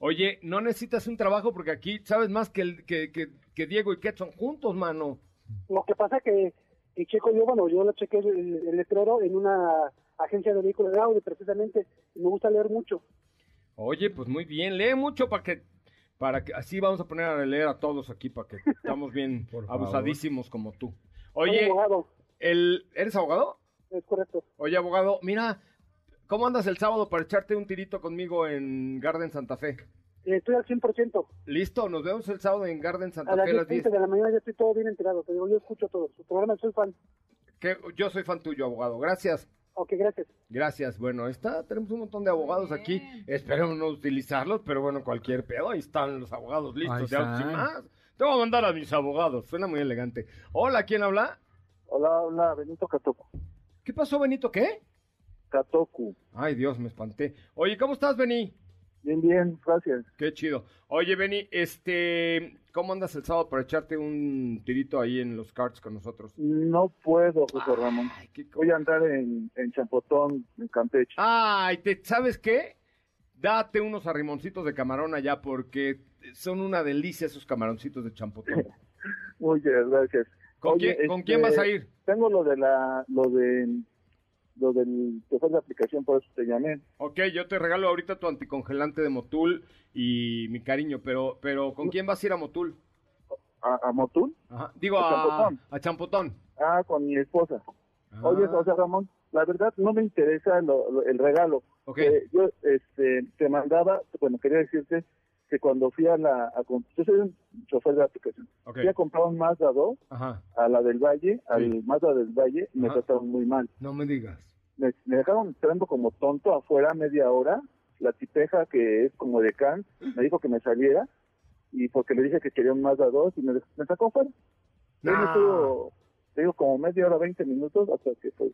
Oye, no necesitas un trabajo porque aquí sabes más que, el, que, que, que Diego y Ketson juntos, mano. Lo que pasa que, que checo yo, bueno, yo lo chequé el, el letrero en una agencia de vehículos de Audi, precisamente, y me gusta leer mucho. Oye, pues muy bien, lee mucho para que, para que así vamos a poner a leer a todos aquí para que estamos bien abusadísimos como tú. Oye, abogado, el, ¿eres abogado? es correcto. Oye, abogado, mira, ¿cómo andas el sábado para echarte un tirito conmigo en Garden Santa Fe? Eh, estoy al 100%. Listo, nos vemos el sábado en Garden Santa A Fe a las 10 10. de la mañana ya estoy todo bien enterado. Te digo, yo escucho todo. Su programa soy fan. Que yo soy fan tuyo, abogado. Gracias. Ok, gracias. Gracias. Bueno, está, tenemos un montón de abogados aquí. Esperemos no utilizarlos, pero bueno, cualquier pedo. Ahí están los abogados listos. De autos y más. Te voy a mandar a mis abogados. Suena muy elegante. Hola, ¿quién habla? Hola, hola, Benito Catocu. ¿Qué pasó, Benito? ¿Qué? Catocu. Ay, Dios, me espanté. Oye, ¿cómo estás, Beni? Bien, bien, gracias. Qué chido. Oye, Beni, este, ¿cómo andas el sábado para echarte un tirito ahí en los carts con nosotros? No puedo, José Ramón. Ay, Voy a andar en, en Champotón, en Campeche. Ay, ¿te, ¿sabes qué? date unos arrimoncitos de camarón allá porque son una delicia esos camaroncitos de champotón. Muchas gracias. ¿Con, Oye, quién, ¿con este, quién vas a ir? Tengo lo de la, lo de, lo del que fue la aplicación, por eso te llamé. Ok, yo te regalo ahorita tu anticongelante de Motul y mi cariño, pero, pero ¿con quién vas a ir a Motul? ¿A, a Motul? Ajá. Digo, ¿A a, Champotón? a Champotón. Ah, con mi esposa. Ah. Oye, o sea, Ramón, la verdad no me interesa lo- lo- el regalo. Ok. Eh, yo este, te mandaba, bueno, quería decirte que cuando fui a la... A, yo soy un chofer de aplicación. Ok. Fui a comprar un Mazda 2 Ajá. a la del Valle, al Sí. Mazda del Valle, y me trataron muy mal. No me digas. Me, me dejaron esperando como tonto afuera media hora. La tipeja, que es como de can, me dijo que me saliera, y porque le dije que quería un Mazda 2, y me, me sacó fuera. Yo me estuvo, te digo, como media hora, 20 minutos, hasta que pues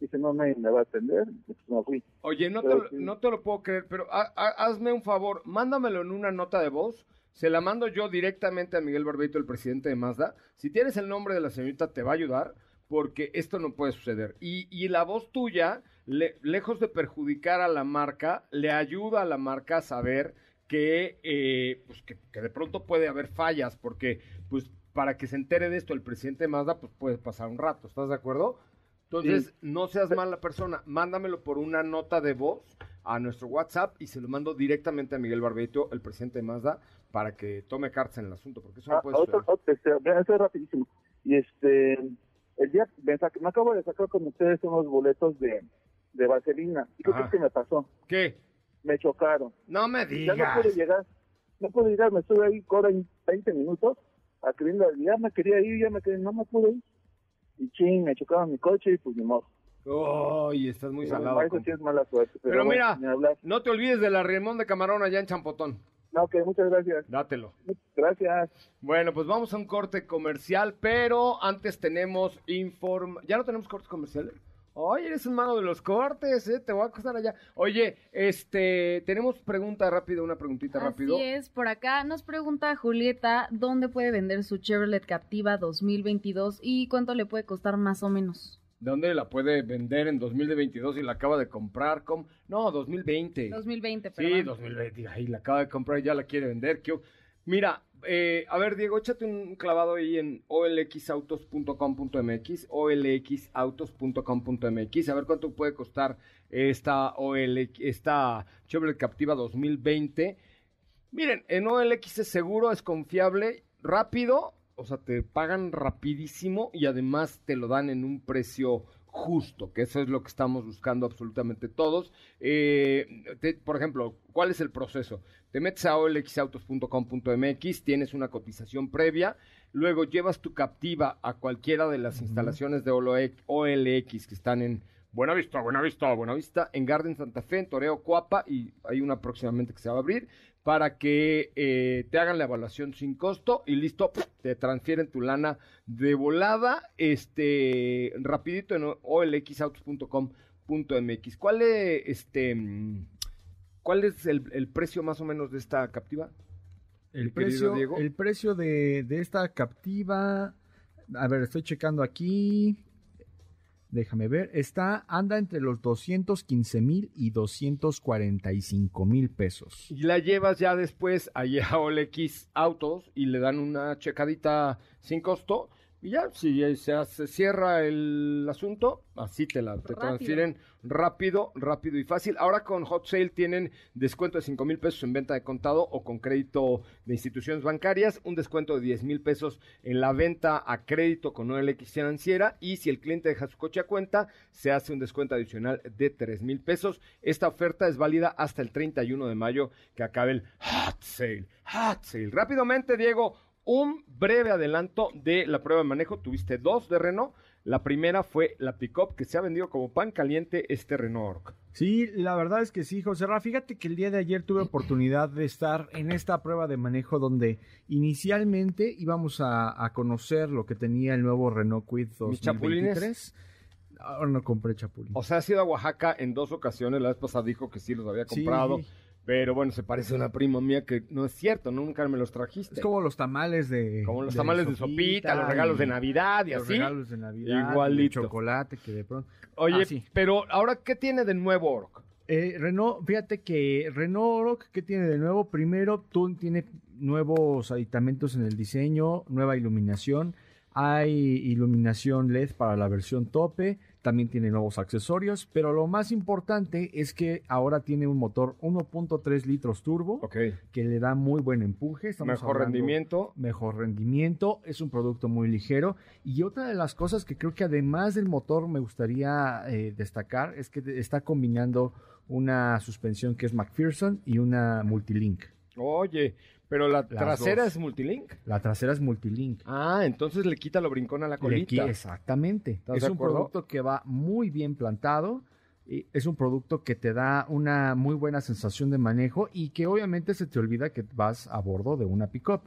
dice, no me, me va a atender, pues me fui. Oye, no te, lo, no te lo puedo creer, pero ha- ha- hazme un favor, mándamelo en una nota de voz. Se la mando yo directamente a Miguel Barbeito, el presidente de Mazda. Si tienes el nombre de la señorita, te va a ayudar, porque esto no puede suceder. Y, y la voz tuya, le- lejos de perjudicar a la marca, le ayuda a la marca a saber que, eh, pues que, que de pronto puede haber fallas, porque pues para que se entere de esto el presidente de Mazda, pues puede pasar un rato, ¿estás de acuerdo? Entonces, Sí. no seas mala persona, mándamelo por una nota de voz a nuestro WhatsApp y se lo mando directamente a Miguel Barbeito, el presidente de Mazda, para que tome cartas en el asunto, porque eso no Ah, puede otro, otro, este, a hacer rapidísimo. Y este, el día, me, acabo de sacar con ustedes unos boletos de, de vaselina. ¿Y qué crees que me pasó? ¿Qué? Me chocaron. No me Ya digas. no pude llegar. No pude llegar, me estuve ahí cora en 20 minutos. A ya me quería ir, ya me quería, no me pude ir. Y ching, me chocaron mi coche y pues ni modo. Ay, estás muy Pero, salado. eso compa. sí es mala suerte. Pero, Pero bueno, mira, no te olvides de la Riemón de Camarón allá en Champotón. No, ok, muchas gracias. Dátelo. Gracias. Bueno, pues vamos a un corte comercial, pero antes tenemos inform... ¿Ya no tenemos cortes comerciales? Oye, eres un mano de los cortes, ¿eh? Te voy a acostar allá. Oye, este, tenemos pregunta rápida, una preguntita rápido. Así es, por acá nos pregunta Julieta dónde puede vender su Chevrolet Captiva 2022 y cuánto le puede costar más o menos. ¿Dónde la puede vender en 2022 y la acaba de comprar? ¿Cómo? No, 2020. 2020, Sí, perdón. 2020. Ay, la acaba de comprar y ya la quiere vender. ¿Qué- Mira, eh, a ver, Diego, échate un clavado ahí en olxautos.com.mx, olxautos.com.mx, a ver cuánto puede costar esta OL, esta Chevrolet Captiva 2020. Miren, en OLX es seguro, es confiable, rápido, o sea, te pagan rapidísimo y además te lo dan en un precio justo, que eso es lo que estamos buscando absolutamente todos. Eh, te- por ejemplo, ¿cuál es el proceso? Te metes a olxautos.com.mx, tienes una cotización previa, luego llevas tu captiva a cualquiera de las instalaciones de OLX que están en Buenavista, Buenavista, Buenavista, en Garden Santa Fe, en Toreo Coapa, y hay una próximamente que se va a abrir, para que eh, te hagan la evaluación sin costo y listo, te transfieren tu lana de volada, este, rapidito en olxautos.com.mx. ¿Cuál es, este, cuál es el, el precio más o menos de esta captiva? El precio, Diego. el precio de, de esta captiva, a ver, estoy checando aquí. Déjame ver, está, anda entre los 215 mil y 245 mil pesos. Y la llevas ya después allá a OLX Autos y le dan una checadita sin costo. Y ya, si se, hace- cierra el asunto, así te la te Rápido. transfieren rápido, rápido y fácil. Ahora con Hot Sale tienen descuento de 5 mil pesos en venta de contado o con crédito de instituciones bancarias, un descuento de 10 mil pesos en la venta a crédito con OLX financiera y si el cliente deja su coche a cuenta, se hace un descuento adicional de 3 mil pesos. Esta oferta es válida hasta el 31 de mayo que acabe el Hot Sale. Hot Sale. Rápidamente, Diego, un breve adelanto de la prueba de manejo. Tuviste dos de Renault. La primera fue la Pickup que se ha vendido como pan caliente este Renault. Sí, la verdad es que sí, José Ra. Fíjate que el día de ayer tuve oportunidad de estar en esta prueba de manejo donde inicialmente íbamos a, a conocer lo que tenía el nuevo Renault Quid Mis chapulines. 2023. Ahora no compré chapulín. O sea, ha ido a Oaxaca en dos ocasiones. La vez pasada dijo que sí los había Sí. Pero bueno, se parece a una prima mía que no es cierto, nunca me los trajiste. Es como los tamales de. Como los tamales de sopita, los regalos de Navidad y los así. regalos de Navidad. Igualito. El chocolate que de pronto. Oye, Ah, sí. pero ahora, ¿qué tiene de nuevo Orc? Eh, Renault, fíjate que Renault Oroch, ¿qué tiene de nuevo? Primero, tú tiene nuevos aditamentos en el diseño, nueva iluminación. Hay iluminación LED para la versión tope, también tiene nuevos accesorios, pero lo más importante es que ahora tiene un motor 1.3 litros turbo que le da muy buen empuje. Estamos Mejor hablando- rendimiento. Mejor rendimiento, es un producto muy ligero. Y otra de las cosas que creo que además del motor me gustaría eh, destacar es que está combinando una suspensión que es McPherson y una Multilink. Oye, pero la trasera dos. es multilink. La trasera es Multilink. Ah, entonces le quita lo brincón a la colita. exactamente. ¿Estás Es un acuerdo? producto que va muy bien plantado. y Es un producto que te da una muy buena sensación de manejo y que obviamente se te olvida que vas a bordo de una pickup.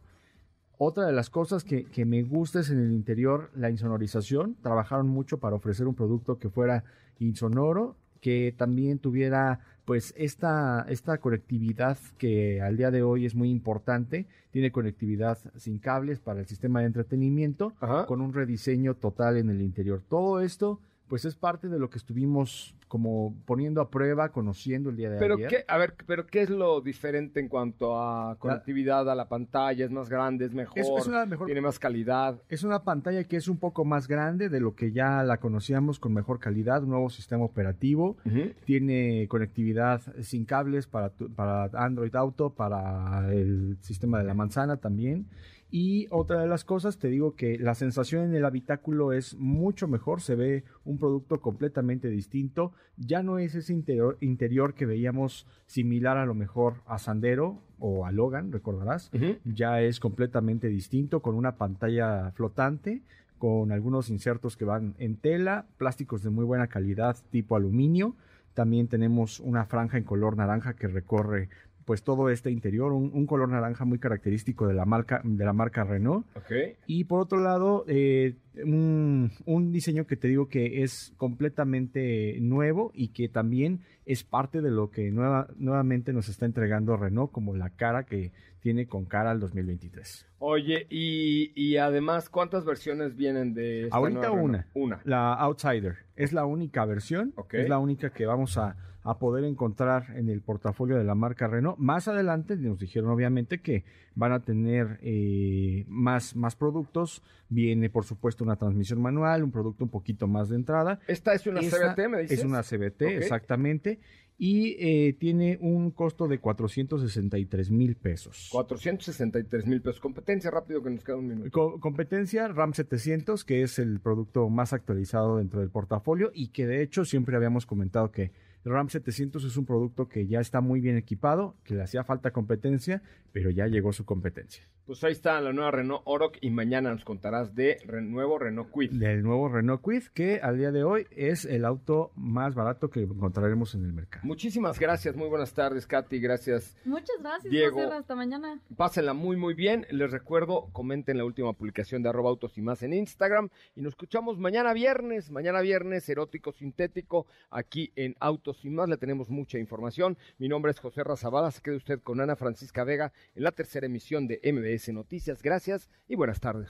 Otra de las cosas que, que me gusta es en el interior la insonorización. Trabajaron mucho para ofrecer un producto que fuera insonoro, que también tuviera pues esta, esta conectividad que al día de hoy es muy importante. Tiene conectividad sin cables para el sistema de entretenimiento con un rediseño total en el interior. Todo esto pues es parte de lo que estuvimos como poniendo a prueba, conociendo el día de Pero ayer. qué, a ver, pero qué es lo diferente en cuanto a conectividad a la pantalla, es más grande, es mejor, Es- es una mejor- tiene más calidad. Es una pantalla que es un poco más grande de lo que ya la conocíamos con mejor calidad, un nuevo sistema operativo, tiene conectividad sin cables para, tu- para Android Auto, para el sistema de la manzana también. Y otra de las cosas, te digo que la sensación en el habitáculo es mucho mejor, se ve un producto completamente distinto, ya no es ese interior, interior que veíamos similar a lo mejor a Sandero o a Logan, recordarás, ya es completamente distinto con una pantalla flotante, con algunos insertos que van en tela, plásticos de muy buena calidad tipo aluminio, también tenemos una franja en color naranja que recorre pues todo este interior, un, un color naranja muy característico de la marca, de la marca Renault. Ok. Y por otro lado, eh, un, un diseño que te digo que es completamente nuevo y que también es parte de lo que nueva- nuevamente nos está entregando Renault como la cara que tiene con cara al 2023. Oye, y, y además, ¿cuántas versiones vienen de esta Ahorita nueva una. Renault? Una. La Outsider. Es la única versión. Es la única que vamos a, a poder encontrar en el portafolio de la marca Renault. Más adelante nos dijeron obviamente que van a tener eh, más, más productos. Viene, por supuesto, una transmisión manual, un producto un poquito más de entrada. ¿Esta es una CBT, me dices? Es una CBT, exactamente. Y eh, tiene un costo de 463 mil pesos. 463 mil pesos. Competencia rápido que nos queda un minuto. Co- competencia RAM 700, que es el producto más actualizado dentro del portafolio y que de hecho siempre habíamos comentado que el RAM 700 es un producto que ya está muy bien equipado, que le hacía falta competencia, pero ya llegó su competencia. Pues ahí está la nueva Renault Oroch y mañana nos contarás de re- nuevo Renault Kwid. Del nuevo Renault Kwid, que al día de hoy es el auto más barato que encontraremos en el mercado. Muchísimas gracias, muy buenas tardes, Katy, gracias. Muchas gracias, Diego. José. Hasta mañana. Pásenla muy muy bien. Les recuerdo, comenten la última publicación de arroba autos y más en Instagram. Y nos escuchamos mañana viernes, mañana viernes, erótico sintético, aquí en Autos y más. Le tenemos mucha información. Mi nombre es José Razabala. Se quede usted con Ana Francisca Vega en la tercera emisión de MBS Noticias. Gracias y buenas tardes.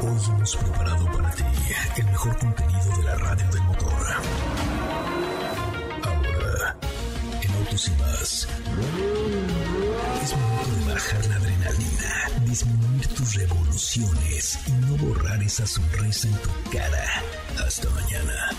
Hoy hemos preparado para ti el mejor contenido de la radio del motor. Ahora, en Autos y más, es momento de bajar la adrenalina, disminuir tus revoluciones y no borrar esa sonrisa en tu cara. Hasta mañana.